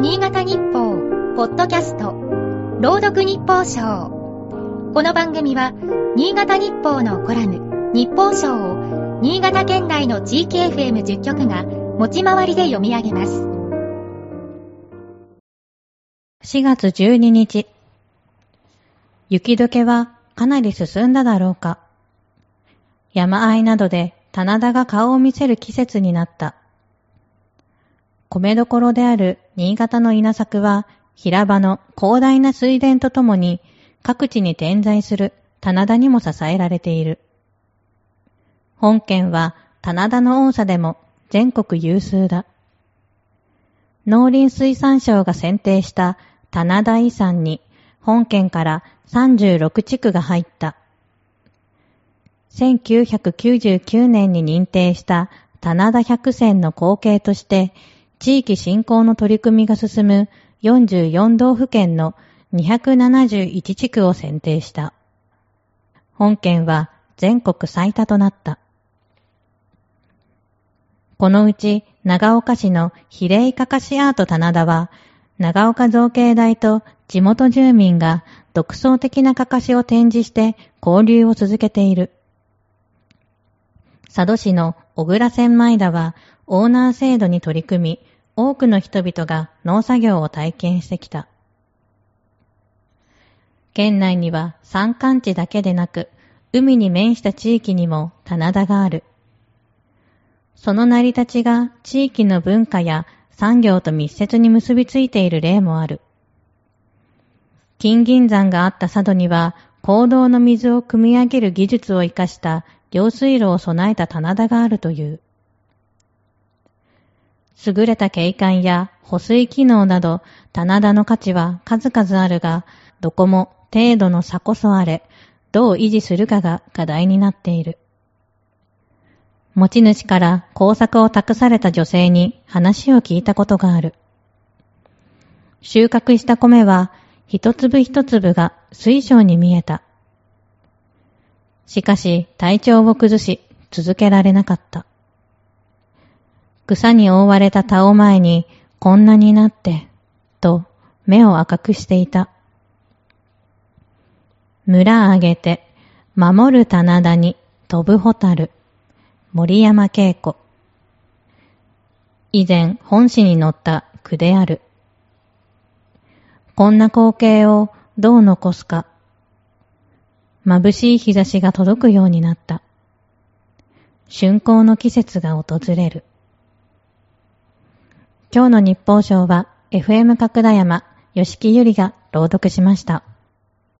新潟日報、ポッドキャスト、朗読日報賞。この番組は、新潟日報のコラム、日報賞を、新潟県内の地域 FM10 局が、持ち回りで読み上げます。4月12日。雪解けはかなり進んだだろうか。山あいなどで棚田が顔を見せる季節になった。米どころである新潟の稲作は、平場の広大な水田とともに各地に点在する棚田にも支えられている。本県は棚田の多さでも全国有数だ。農林水産省が選定した棚田遺産に本県から36地区が入った。1999年に認定した棚田百選の後継として、地域振興の取り組みが進む44道府県の271地区を選定した。本県は全国最多となった。このうち長岡市の比例かかしアート棚田は、長岡造形大と地元住民が独創的なかかしを展示して交流を続けている。佐渡市の小倉千枚田はオーナー制度に取り組み、多くの人々が農作業を体験してきた。県内には山間地だけでなく、海に面した地域にも棚田がある。その成り立ちが地域の文化や産業と密接に結びついている例もある。金銀山があった佐渡には、行動の水を汲み上げる技術を活かした用水路を備えた棚田があるという。優れた景観や保水機能など、棚田の価値は数々あるが、どこも程度の差こそあれ、どう維持するかが課題になっている。持ち主から工作を託された女性に話を聞いたことがある。収穫した米は一粒一粒が水晶に見えた。しかし体調を崩し続けられなかった。草に覆われた田を前にこんなになって、と目を赤くしていた。村あげて守る棚田に飛ぶホタル。森山恵子。以前本誌に載った句である。こんな光景をどう残すか。眩しい日差しが届くようになった。春光の季節が訪れる。今日の日報賞は FM 角田山、吉木ゆりが朗読しました。